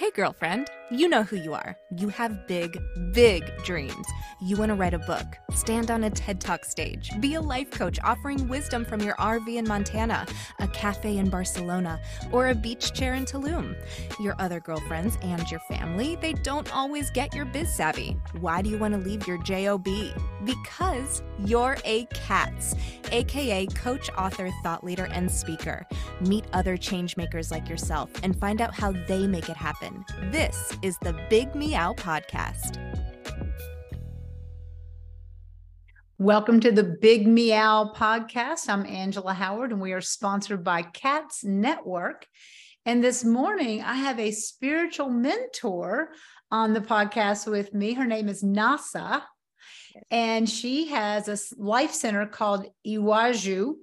Hey, girlfriend, you know who you are. You have big, big dreams. You want to write a book, stand on a TED Talk stage, be a life coach offering wisdom from your RV in Montana, a cafe in Barcelona, or a beach chair in Tulum. Your other girlfriends and your family, they don't always get your biz savvy. Why do you want to leave your JOB? Because you're a CATS, aka coach, author, thought leader, and speaker. Meet other change makers like yourself and find out how they make it happen. This is the Big Meow Podcast. Welcome to the Big Meow Podcast. I'm Angela Howard, and we are sponsored by CATS Network. And this morning, I have a spiritual mentor on the podcast with me. Her name is Nasa, and she has a life center called Iwaju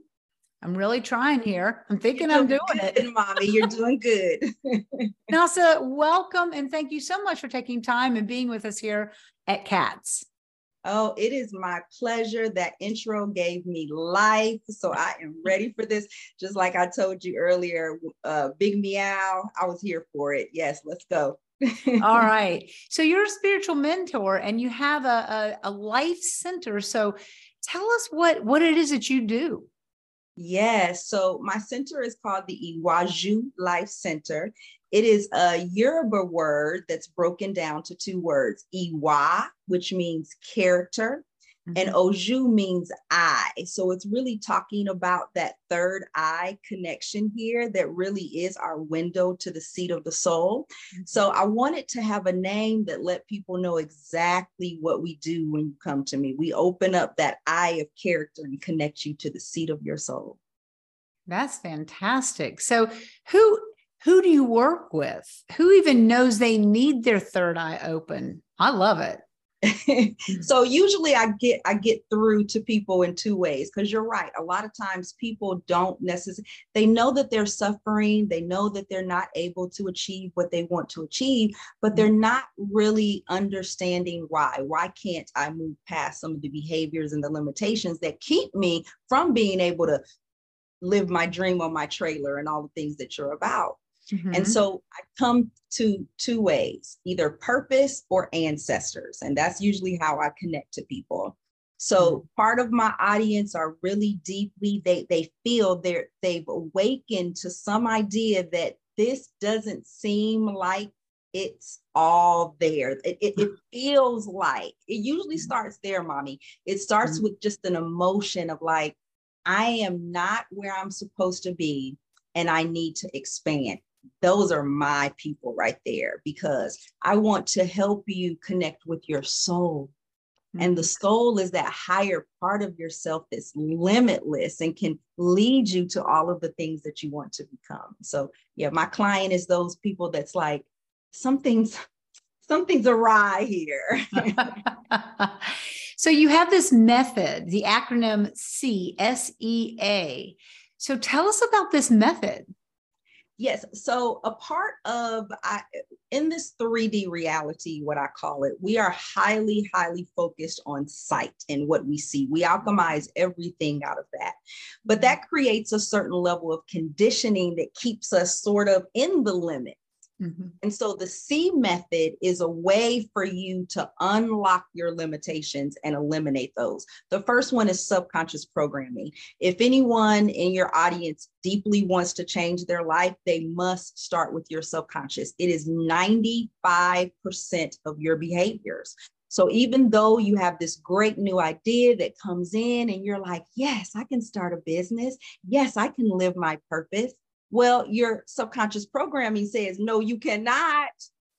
I'm really trying here. I'm thinking I'm doing good, it. Mommy, you're doing good. Nasa, welcome and thank you so much for taking time and being with us here at CATS. Oh, it is my pleasure. That intro gave me life. So I am ready for this. Just like I told you earlier, uh, Big Meow, I was here for it. Yes, let's go. All right. So you're a spiritual mentor and you have a, a, a life center. So tell us what, what it is that you do. Yes. So my center is called the Iwaju Life Center. It is a Yoruba word that's broken down to two words, Iwa, which means character, and mm-hmm. Oju means eye. So it's really talking about that third eye connection here that really is our window to the seat of the soul. Mm-hmm. So I wanted to have a name that let people know exactly what we do when you come to me. We open up that eye of character and connect you to the seat of your soul. That's fantastic. So who who do you work with? Who even knows they need their third eye open? I love it. so usually I get I get through to people in two ways because you're right. A lot of times people don't necessarily they know that they're suffering, they know that they're not able to achieve what they want to achieve, but they're mm-hmm. not really understanding why. Why can't I move past some of the behaviors and the limitations that keep me from being able to live my dream on my trailer and all the things that you're about? Mm-hmm. And so I come to two ways either purpose or ancestors. And that's usually how I connect to people. So mm-hmm. part of my audience are really deeply, they, they feel they're, they've awakened to some idea that this doesn't seem like it's all there. It, it, it, feels like it usually mm-hmm. starts there, mommy. It starts mm-hmm. with just an emotion of like, I am not where I'm supposed to be and I need to expand those are my people right there because I want to help you connect with your soul. Mm-hmm. And the mm-hmm. soul is that higher part of yourself that's limitless and can lead you to all of the things that you want to become. So, yeah, my client is those people that's like, something's something's awry here. so you have this method, the acronym C S E A. So tell us about this method. Yes. So a part of I, in this 3D reality, what I call it, we are highly, highly focused on sight and what we see. We alchemize everything out of that. But that creates a certain level of conditioning that keeps us sort of in the limit Mm-hmm. And so the SEA method is a way for you to unlock your limitations and eliminate those. The first one is subconscious programming. If anyone in your audience deeply wants to change their life, they must start with your subconscious. It is 95% of your behaviors. So even though you have this great new idea that comes in and you're like, yes, I can start a business. Yes, I can live my purpose well, your subconscious programming says, no, you cannot.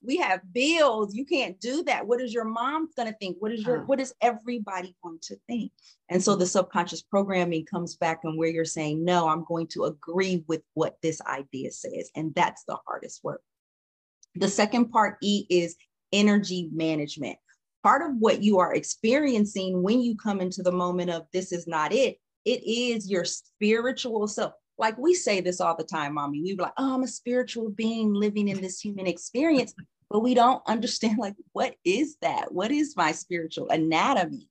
We have bills. You can't do that. What is your mom going to think? What is your, what is everybody going to think? And so the subconscious programming comes back and where you're saying, no, I'm going to agree with what this idea says. And that's the hardest work. The second part, E, is energy management. Part of what you are experiencing when you come into the moment of this is not it, it is your spiritual self like we say this all the time, mommy. We be like, oh, I'm a spiritual being living in this human experience, but we don't understand like what is that? What is my spiritual anatomy?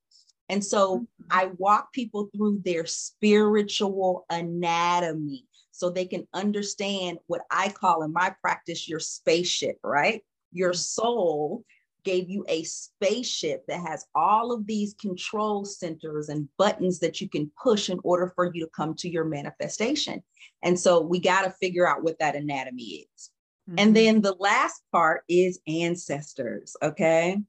And so mm-hmm. I walk people through their spiritual anatomy so they can understand what I call in my practice your spaceship, right? Your soul gave you a spaceship that has all of these control centers and buttons that you can push in order for you to come to your manifestation. And so we got to figure out what that anatomy is. Mm-hmm. And then the last part is ancestors. Okay.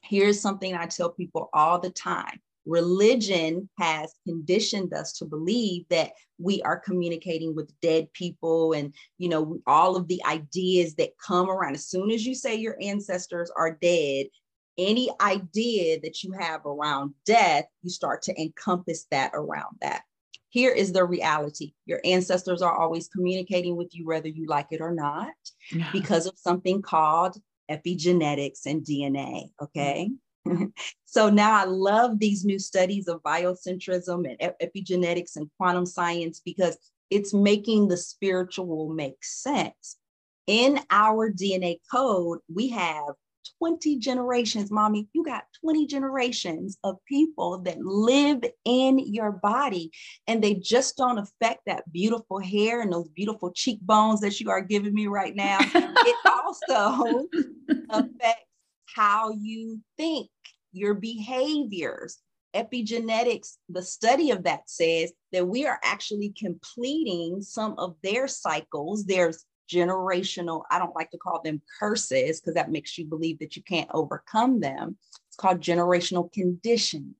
Here's something I tell people all the time religion has conditioned us to believe that we are communicating with dead people and you know all of the ideas that come around. As soon as you say your ancestors are dead any idea that you have around death you start to encompass that around that. Here is the reality. Your ancestors are always communicating with you whether you like it or not because of something called epigenetics and dna okay? mm-hmm so now I love these new studies of biocentrism and epigenetics and quantum science because it's making the spiritual make sense. In our DNA code, we have 20 generations, mommy, you got 20 generations of people that live in your body and they just don't affect that beautiful hair and those beautiful cheekbones that you are giving me right now. it also affects how you think, your behaviors. Epigenetics, the study of that says that we are actually completing some of their cycles. There's generational, I don't like to call them curses because that makes you believe that you can't overcome them. It's called generational condition.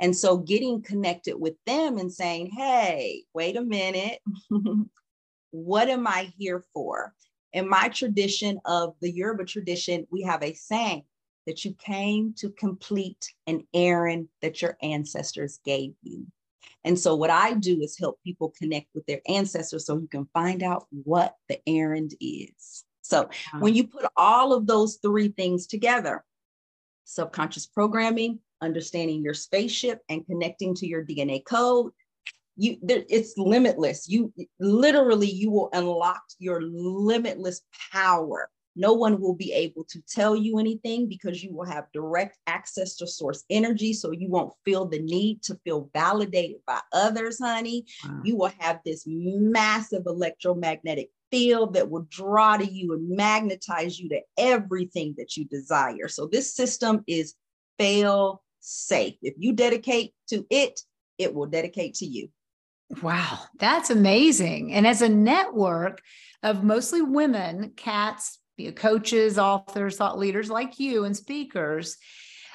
And so getting connected with them and saying, hey, wait a minute, what am I here for? In my tradition of the Yoruba tradition, we have a saying that you came to complete an errand that your ancestors gave you. And so, what I do is help people connect with their ancestors so you can find out what the errand is. So, when you put all of those three things together subconscious programming, understanding your spaceship, and connecting to your DNA code, you there, it's limitless you literally you will unlock your limitless power no one will be able to tell you anything because you will have direct access to source energy. So you won't feel the need to feel validated by others, honey. Wow. You will have this massive electromagnetic field that will draw to you and magnetize you to everything that you desire. So this system is fail safe. If you dedicate to it, it will dedicate to you. Wow, that's amazing. And as a network of mostly women, cats, coaches, authors, thought leaders like you, and speakers.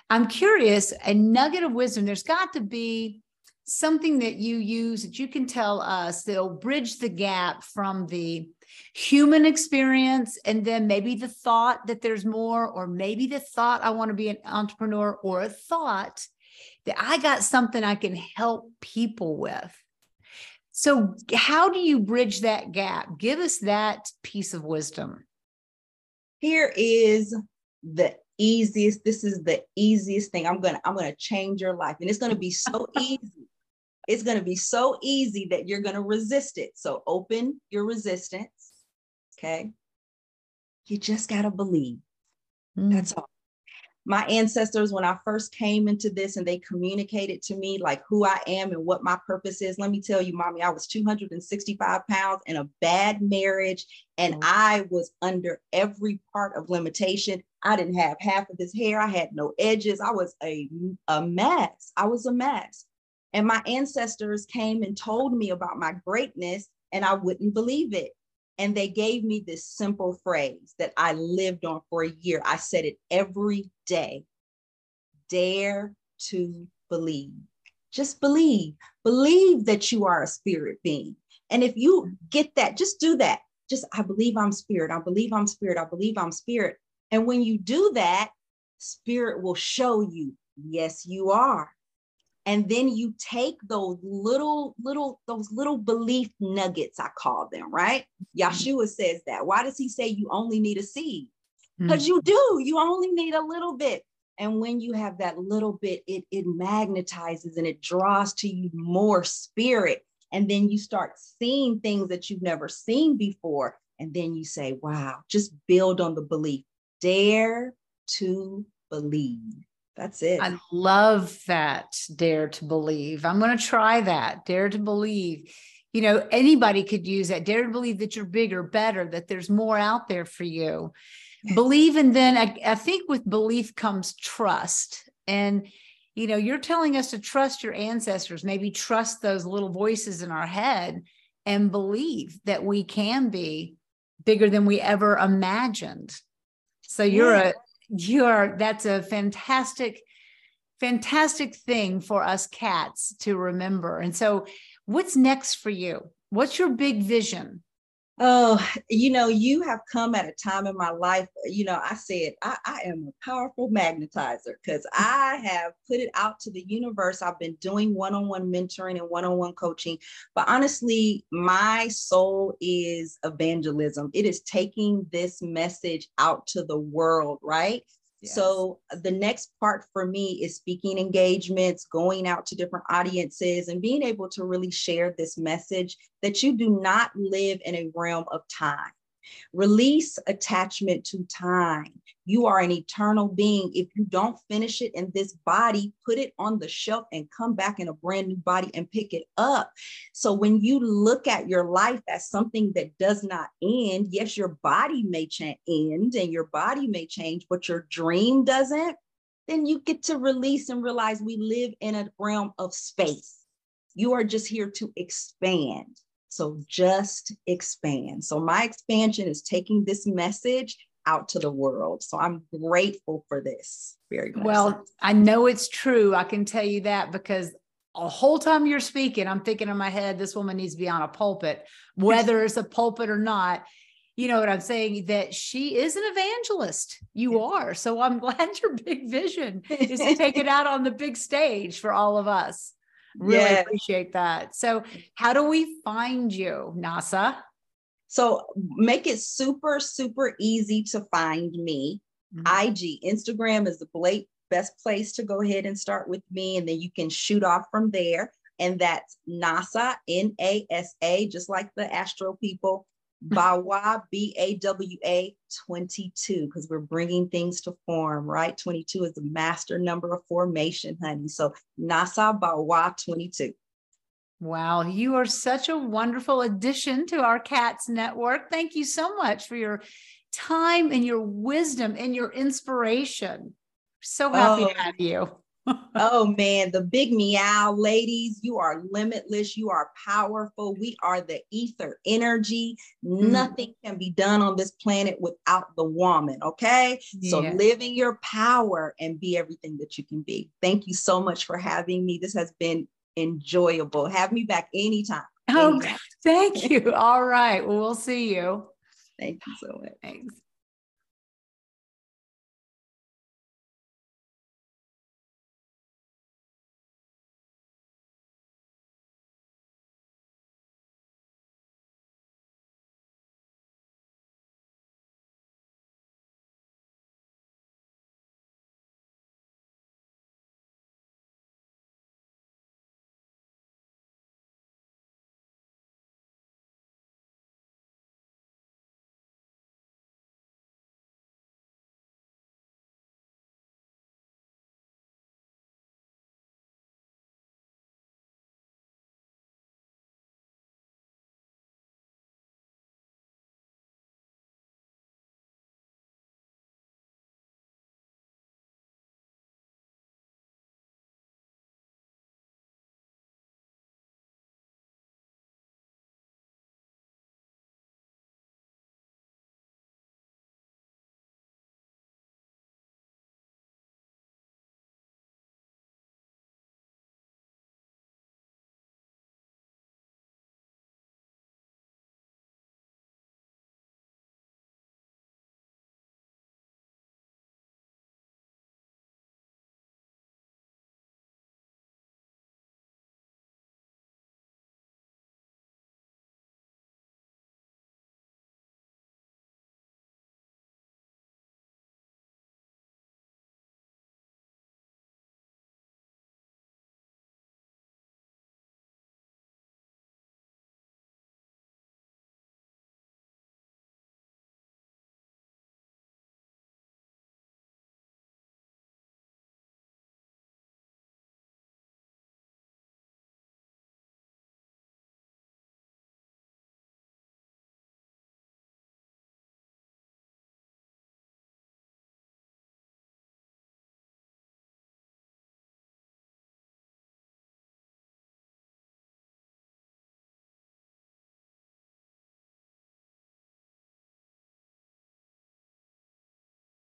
I'm curious, a nugget of wisdom, there's got to be something that you use that you can tell us that'll bridge the gap from the human experience and then maybe the thought that there's more, or maybe the thought I want to be an entrepreneur, or a thought that I got something I can help people with. So, how do you bridge that gap? Give us that piece of wisdom. Here is the easiest this is the easiest thing. I'm gonna i'm gonna change your life and it's gonna be so easy. It's gonna be so easy that you're gonna resist it. So open your resistance okay? You just gotta believe. Mm. that's all my ancestors, when I first came into this and they communicated to me like who I am and what my purpose is, let me tell you, mommy, I was 265 pounds in a bad marriage and mm-hmm. I was under every part of limitation. I didn't have half of this hair, I had no edges. I was a, a mess. I was a mess. And my ancestors came and told me about my greatness, and I wouldn't believe it. And they gave me this simple phrase that I lived on for a year. I said it every day dare to believe. Just believe. Believe that you are a spirit being. And if you get that, just do that. Just, I believe I'm spirit. I believe I'm spirit. I believe I'm spirit. And when you do that, spirit will show you, yes, you are and then you take those little little those little belief nuggets i call them right? Mm-hmm. yeshua says that. Why does he say you only need a seed? Because mm-hmm. you do. You only need a little bit. And when you have that little bit it it magnetizes and it draws to you more spirit. And then you start seeing things that you've never seen before. And then you say wow just build on the belief. Dare to believe that's it. I love that. Dare to believe. I'm going to try that. Dare to believe. you know, anybody could use that. Dare to believe that you're bigger, better, that there's more out there for you. Believe, and then I, I think with belief comes trust. And, you know, you're telling us to trust your ancestors, maybe trust those little voices in our head and believe that we can be bigger than we ever imagined. So you're yeah. a, you are, that's a fantastic, fantastic thing for us cats to remember. And so, what's next for you? What's your big vision? Oh, you know, you have come at a time in my life. You know, I said I, I am a powerful magnetizer because mm. I have put it out to the universe. I've been doing one on one mentoring and one on one coaching. But honestly, my soul is evangelism. It is taking this message out to the world, right? So uh, the next part for me is speaking engagements, going out to different audiences and being able to really share this message that you do not live in a realm of time. Release attachment to time. You are an eternal being. If you don't finish it in this body, put it on the shelf and come back in a brand new body and pick it up. So when you look at your life as something that does not end, yes, your body may cha- end and your body may change, but your dream doesn't, then you get to release and realize we live in a realm of space. You are just here to expand. So just expand. So my expansion is taking this message out to the world. So I'm grateful for this. Very much. Well, I know it's true. I can tell you that because a whole time you're speaking, I'm thinking in my head, this woman needs to be on a pulpit, whether it's a pulpit or not. You know what I'm saying? That she is an evangelist. You are. So I'm glad your big vision is to take it out on the big stage for all of us. Really yes. appreciate that. So, how do we find you, Nasa? So, make it super, super easy to find me. Mm-hmm. IG, Instagram is the Blake best place to go ahead and start with me. And then you can shoot off from there. And that's NASA, N A S A, just like the Astro people. Bawa, B A W A 22, because we're bringing things to form, right? 22 is the master number of formation, honey. So NASA Bawa 22. Wow, you are such a wonderful addition to our CATS network. Thank you so much for your time and your wisdom and your inspiration. So happy oh. to have you oh man, the big meow ladies, you are limitless. You are powerful. We are the ether energy. Mm. Nothing can be done on this planet without the woman. Okay. Yeah. So live in your power and be everything that you can be. Thank you so much for having me. This has been enjoyable. Have me back anytime. Oh, thank you. All right. Well, we'll see you. Thank you so much. Thanks.